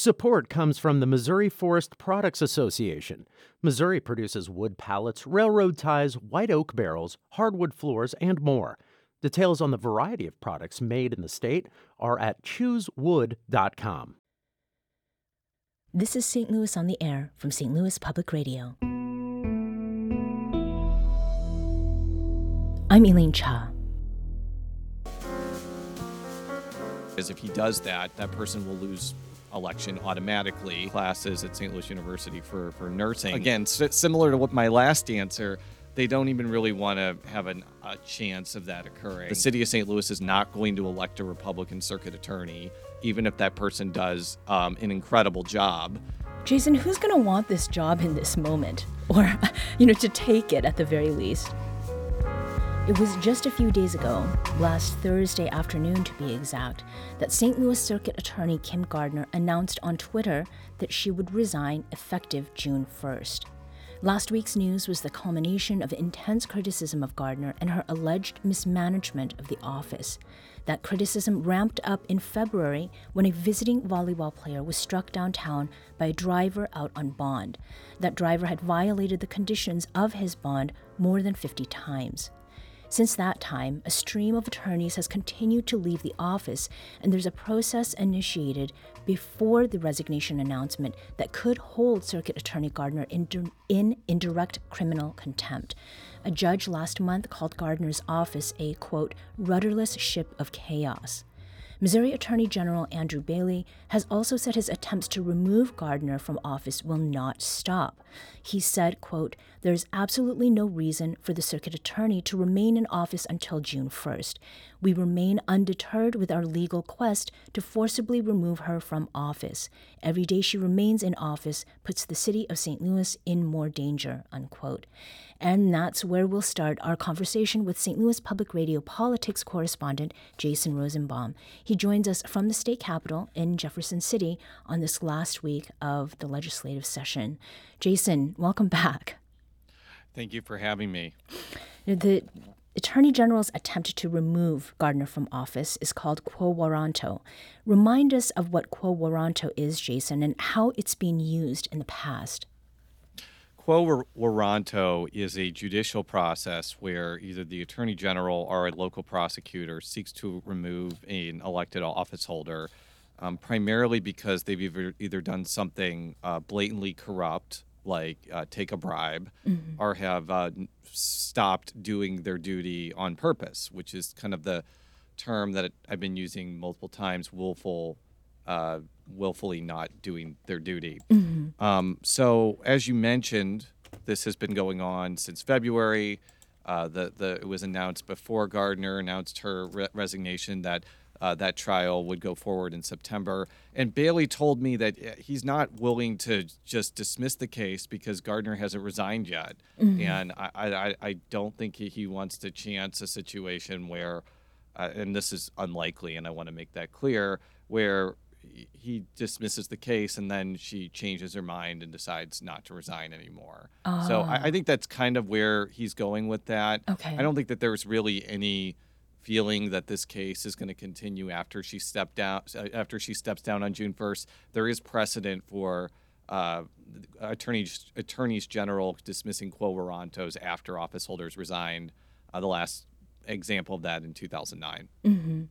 Support comes from the Missouri Forest Products Association. Missouri produces wood pallets, railroad ties, white oak barrels, hardwood floors, and more. Details on the variety of products made in the state are at choosewood.com. This is St. Louis on the Air from St. Louis Public Radio. I'm Elaine Cha. Because if he does that, that person will lose election automatically. Classes at St. Louis University for, for nursing. Again, s- similar to what my last answer, they don't even really want to have an, a chance of that occurring. The city of St. Louis is not going to elect a Republican circuit attorney, even if that person does um, an incredible job. Jason, who's going to want this job in this moment? Or, you know, to take it at the very least? It was just a few days ago, last Thursday afternoon to be exact, that St. Louis Circuit Attorney Kim Gardner announced on Twitter that she would resign effective June 1st. Last week's news was the culmination of intense criticism of Gardner and her alleged mismanagement of the office. That criticism ramped up in February when a visiting volleyball player was struck downtown by a driver out on bond. That driver had violated the conditions of his bond more than 50 times. Since that time, a stream of attorneys has continued to leave the office, and there's a process initiated before the resignation announcement that could hold Circuit Attorney Gardner in, in indirect criminal contempt. A judge last month called Gardner's office a, quote, rudderless ship of chaos. Missouri Attorney General Andrew Bailey has also said his attempts to remove Gardner from office will not stop. He said, quote, There's absolutely no reason for the circuit attorney to remain in office until June 1st. We remain undeterred with our legal quest to forcibly remove her from office. Every day she remains in office puts the city of St. Louis in more danger, unquote. And that's where we'll start our conversation with St. Louis Public Radio politics correspondent Jason Rosenbaum. He joins us from the state capitol in Jefferson City on this last week of the legislative session. Jason, welcome back. Thank you for having me. The Attorney General's attempt to remove Gardner from office is called quo warranto. Remind us of what quo warranto is, Jason, and how it's been used in the past. Quo warranto is a judicial process where either the attorney general or a local prosecutor seeks to remove an elected office holder, um, primarily because they've either, either done something uh, blatantly corrupt, like uh, take a bribe, mm-hmm. or have uh, stopped doing their duty on purpose, which is kind of the term that I've been using multiple times willful uh, willfully not doing their duty. Mm-hmm. Um, so, as you mentioned, this has been going on since February. Uh, the, the, it was announced before Gardner announced her re- resignation that uh, that trial would go forward in September. And Bailey told me that uh, he's not willing to just dismiss the case because Gardner hasn't resigned yet. Mm-hmm. And I, I, I, don't think he, he wants to chance a situation where, uh, and this is unlikely, and I want to make that clear, where he dismisses the case and then she changes her mind and decides not to resign anymore. Oh. So I, I, think that's kind of where he's going with that. Okay. I don't think that there's really any feeling that this case is going to continue after she stepped down uh, after she steps down on June 1st. There is precedent for uh, attorneys attorneys general dismissing quo warrantos after office holders resigned. Uh, the last example of that in 2009. Mm-hmm.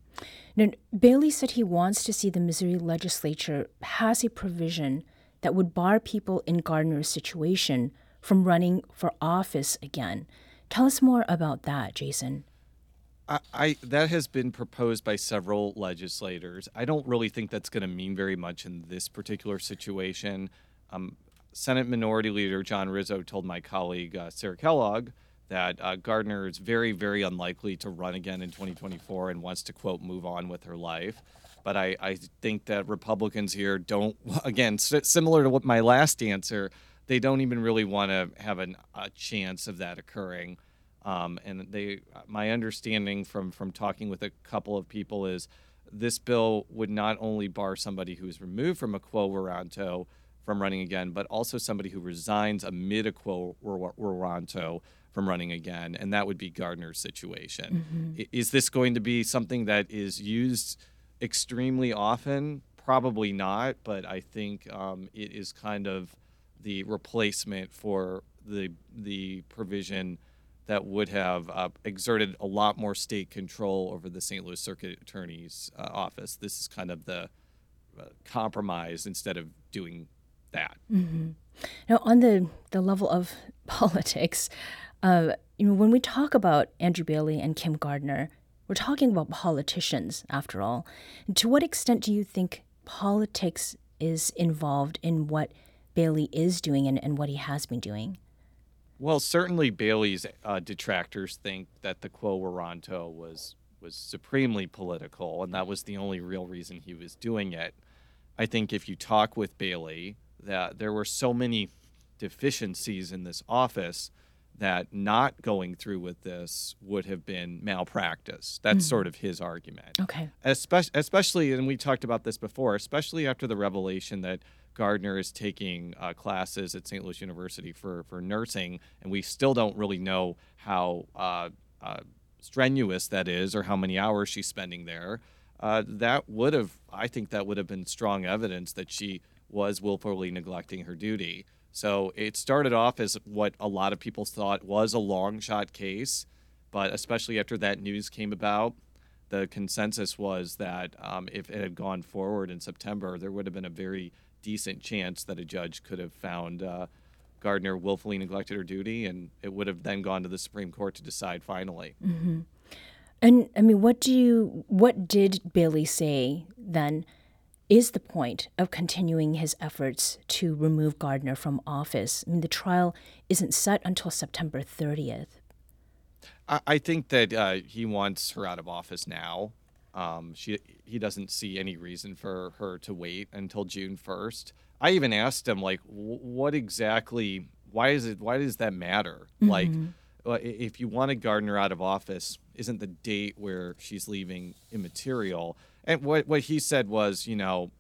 Now, Bailey said he wants to see the Missouri legislature pass a provision that would bar people in Gardner's situation from running for office again. Tell us more about that, Jason. I, I, that has been proposed by several legislators. I don't really think that's going to mean very much in this particular situation. Um, Senate Minority Leader John Rizzo told my colleague uh, Sarah Kellogg that uh, Gardner is very, very unlikely to run again in 2024 and wants to, quote, move on with her life. But I, I think that Republicans here don't, again, similar to what my last answer, they don't even really want to have an, a chance of that occurring. Um, and they, my understanding from, from talking with a couple of people is this bill would not only bar somebody who's removed from a quo warranto from running again, but also somebody who resigns amid a quo warranto from running again, and that would be Gardner's situation. Mm-hmm. Is this going to be something that is used extremely often? probably not, but I think um, it is kind of the replacement for the the provision that would have uh, exerted a lot more state control over the St. Louis Circuit Attorney's uh, office. This is kind of the uh, compromise instead of doing that. Mm-hmm. Now, on the the level of politics, you know, when we talk about Andrew Bailey and Kim Gardner, we're talking about politicians, after all. And to what extent do you think politics is involved in what Bailey is doing and, and what he has been doing? Well, certainly Bailey's uh, detractors think that the Quo Warranto was was supremely political, and that was the only real reason he was doing it. I think if you talk with Bailey, that there were so many deficiencies in this office that not going through with this would have been malpractice. That's mm. sort of his argument. Okay. Especially, especially, and we talked about this before, especially after the revelation that Gardner is taking uh, classes at St. Louis University for, for nursing, and we still don't really know how uh, uh, strenuous that is or how many hours she's spending there. Uh, that would have, I think, that would have been strong evidence that she was willfully neglecting her duty. So it started off as what a lot of people thought was a long shot case, but especially after that news came about, the consensus was that um, if it had gone forward in September, there would have been a very decent chance that a judge could have found uh, Gardner willfully neglected her duty, and it would have then gone to the Supreme Court to decide finally. Mm-hmm. And I mean, what do you, what did Bailey say then? Is the point of continuing his efforts to remove Gardner from office? I mean, the trial isn't set until September 30th. I, I think that uh, he wants her out of office now. Um, she he doesn't see any reason for her to wait until June first. I even asked him like, what exactly? Why is it? Why does that matter? Mm-hmm. Like, uh, if you wanted Gardner out of office, isn't the date where she's leaving immaterial? And what what he said was, you know,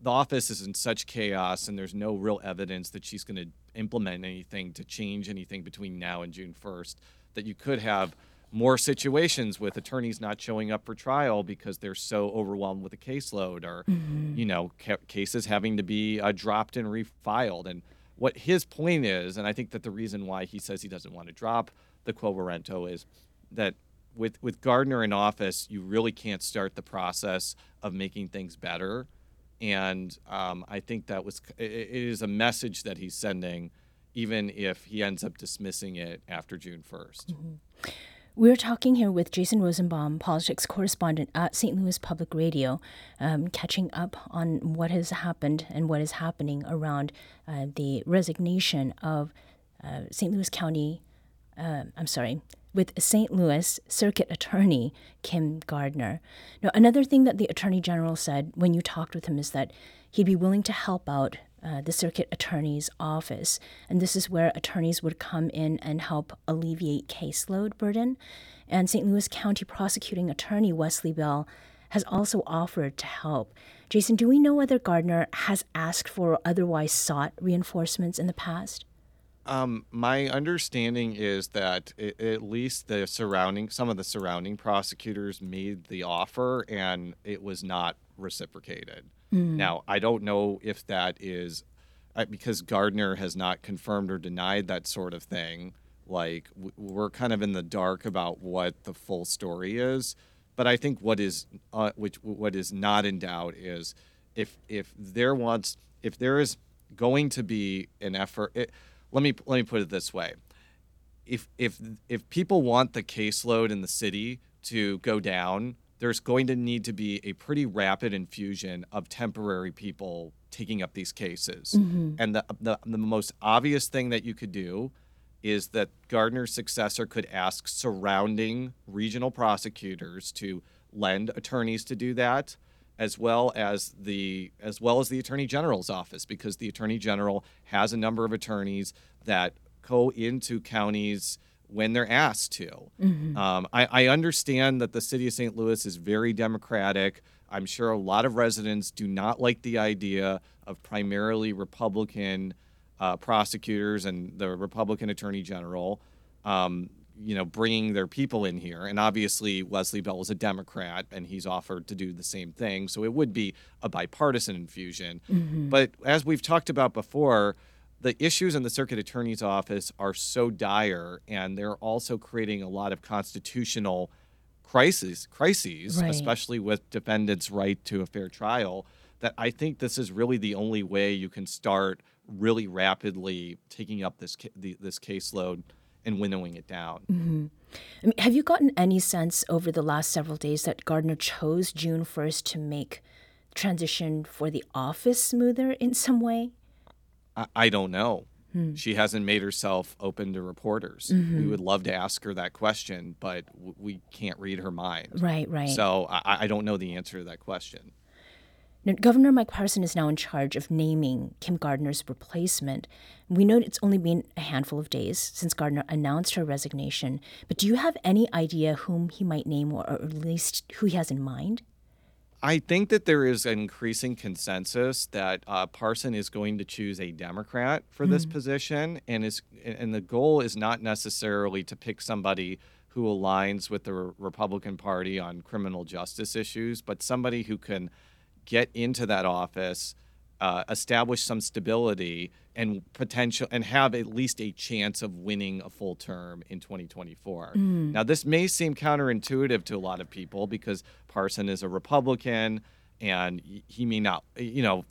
the office is in such chaos, and there's no real evidence that she's going to implement anything to change anything between now and June first. That you could have more situations with attorneys not showing up for trial because they're so overwhelmed with the caseload or mm-hmm. you know ca- cases having to be uh, dropped and refiled and what his point is and i think that the reason why he says he doesn't want to drop the quo warranto is that with with gardner in office you really can't start the process of making things better and um, i think that was it, is a message that he's sending even if he ends up dismissing it after june 1st mm-hmm. We're talking here with Jason Rosenbaum, politics correspondent at St. Louis Public Radio, um, catching up on what has happened and what is happening around uh, the resignation of uh, St. Louis County, uh, I'm sorry, with St. Louis Circuit Attorney Kim Gardner. Now, another thing that the Attorney General said when you talked with him is that he'd be willing to help out uh, the circuit attorney's office. And this is where attorneys would come in and help alleviate caseload burden. And St. Louis County prosecuting attorney Wesley Bell has also offered to help. Jason, do we know whether Gardner has asked for or otherwise sought reinforcements in the past? Um, my understanding is that it, at least the surrounding, some of the surrounding prosecutors made the offer, and it was not reciprocated. Mm. Now, I don't know if that is uh, because Gardner has not confirmed or denied that sort of thing. Like, we're kind of in the dark about what the full story is. But I think what is uh, which what is not in doubt is if if there wants if there is going to be an effort. It, let me let me put it this way: if if if people want the caseload in the city to go down, there's going to need to be a pretty rapid infusion of temporary people taking up these cases. Mm-hmm. And the, the, the most obvious thing that you could do is that Gardner's successor could ask surrounding regional prosecutors to lend attorneys to do that as well as the as well as the attorney general's office because the attorney general has a number of attorneys that go into counties when they're asked to. Mm-hmm. Um, I, I, understand that the city of St. Louis is very democratic. I'm sure a lot of residents do not like the idea of primarily Republican uh, prosecutors and the Republican attorney general. Um, you know, bringing their people in here. And obviously, Wesley Bell is a Democrat, and he's offered to do the same thing. So it would be a bipartisan infusion. Mm-hmm. But as we've talked about before, the issues in the circuit attorney's office are so dire, and they're also creating a lot of constitutional crises, crises, Right. especially with defendants' right to a fair trial. That I think this is really the only way you can start really rapidly taking up this this caseload and winnowing it down. I mean, have you gotten any sense over the last several days that Gardner chose June 1st to make transition for the office smoother in some way? I, I don't know. Hmm. She hasn't made herself open to reporters. Mm-hmm. We would love to ask her that question, but w- we can't read her mind. Right, right. So I, I don't know the answer to that question. Now, Governor Mike Parson is now in charge of naming Kim Gardner's replacement. We know it's only been a handful of days since Gardner announced her resignation, but do you have any idea whom he might name or, or at least who he has in mind? I think that there is an increasing consensus that uh, Parson is going to choose a Democrat for this position, and is and the goal is not necessarily to pick somebody who aligns with the Republican Party on criminal justice issues, but somebody who can get into that office, uh, establish some stability, and potential, and have at least a chance of winning a full term in 2024. Now, this may seem counterintuitive to a lot of people because Parson is a Republican. And he may not, you know,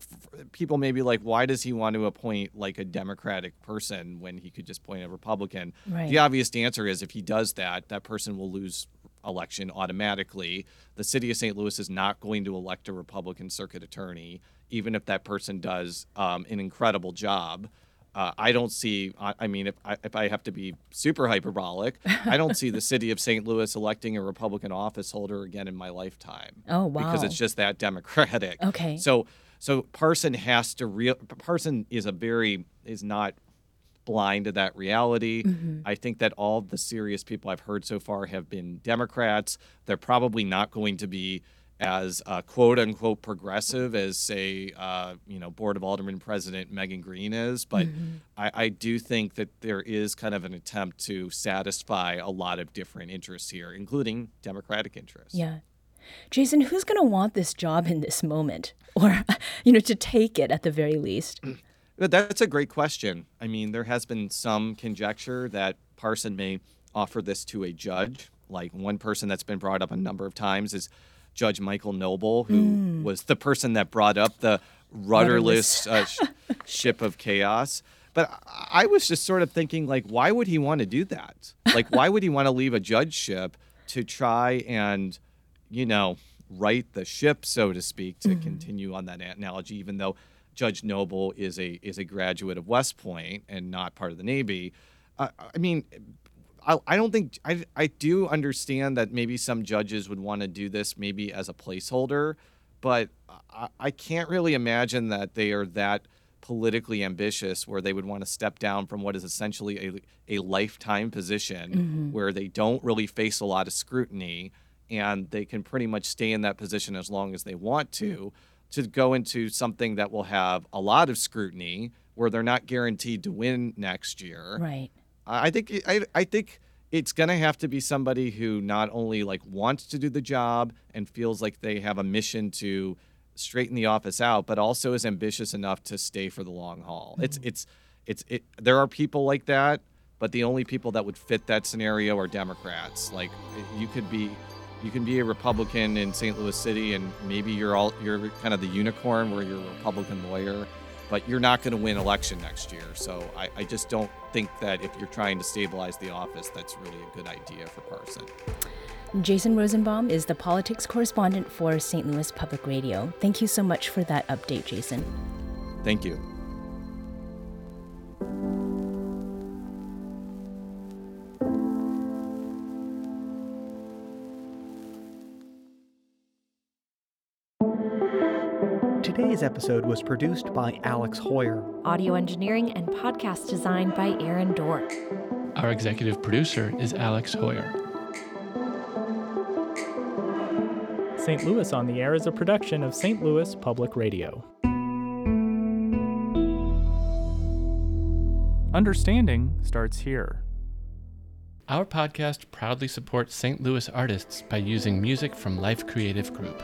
people may be like, why does he want to appoint like a Democratic person when he could just appoint a Republican? Right. The obvious answer is if he does that, that person will lose election automatically. The city of St. Louis is not going to elect a Republican circuit attorney, even if that person does um, an incredible job. Uh, I don't see. I, I mean, if I, if I have to be super hyperbolic, I don't see the city of St. Louis electing a Republican office holder again in my lifetime. Oh, wow! Because it's just that democratic. Okay. So so Parson has to real. Parson is a very is not blind to that reality. I think that all the serious people I've heard so far have been Democrats. They're probably not going to be as uh, quote unquote progressive as say uh, you know Board of Alderman President Megan Green is, but I, I do think that there is kind of an attempt to satisfy a lot of different interests here, including Democratic interests. Yeah. Jason, who's going to want this job in this moment? Or, you know, to take it at the very least? That's a great question. I mean, there has been some conjecture that Parson may offer this to a judge. Like one person that's been brought up a number of times is Judge Michael Noble, who was the person that brought up the rudderless uh, sh- ship of chaos. But I I was just sort of thinking, like, why would he want to do that? Like, why would he want to leave a judgeship to try and, you know, right the ship, so to speak, to continue on that analogy, even though Judge Noble is a is a graduate of West Point and not part of the Navy. Uh, I mean, I, I don't think I I do understand that maybe some judges would want to do this maybe as a placeholder, but I, I can't really imagine that they are that politically ambitious where they would want to step down from what is essentially a, a lifetime position where they don't really face a lot of scrutiny and they can pretty much stay in that position as long as they want to to go into something that will have a lot of scrutiny where they're not guaranteed to win next year Right. I think I, I think it's gonna have to be somebody who not only like wants to do the job and feels like they have a mission to straighten the office out, but also is ambitious enough to stay for the long haul. It's mm. it's it's it. There are people like that, but the only people that would fit that scenario are Democrats. Like you could be. You can be a Republican in St. Louis City, and maybe you're all you're kind of the unicorn where you're a Republican lawyer, but you're not going to win election next year. So I, I just don't think that if you're trying to stabilize the office, that's really a good idea for Parson. Jason Rosenbaum is the politics correspondent for St. Louis Public Radio. Thank you so much for that update, Jason. Thank you. Today's episode was produced by Alex Heuer. Audio engineering and podcast design by Aaron Doerr. Our executive producer is Alex Heuer. St. Louis on the Air is a production of St. Louis Public Radio. Understanding starts here. Our podcast proudly supports St. Louis artists by using music from Life Creative Group.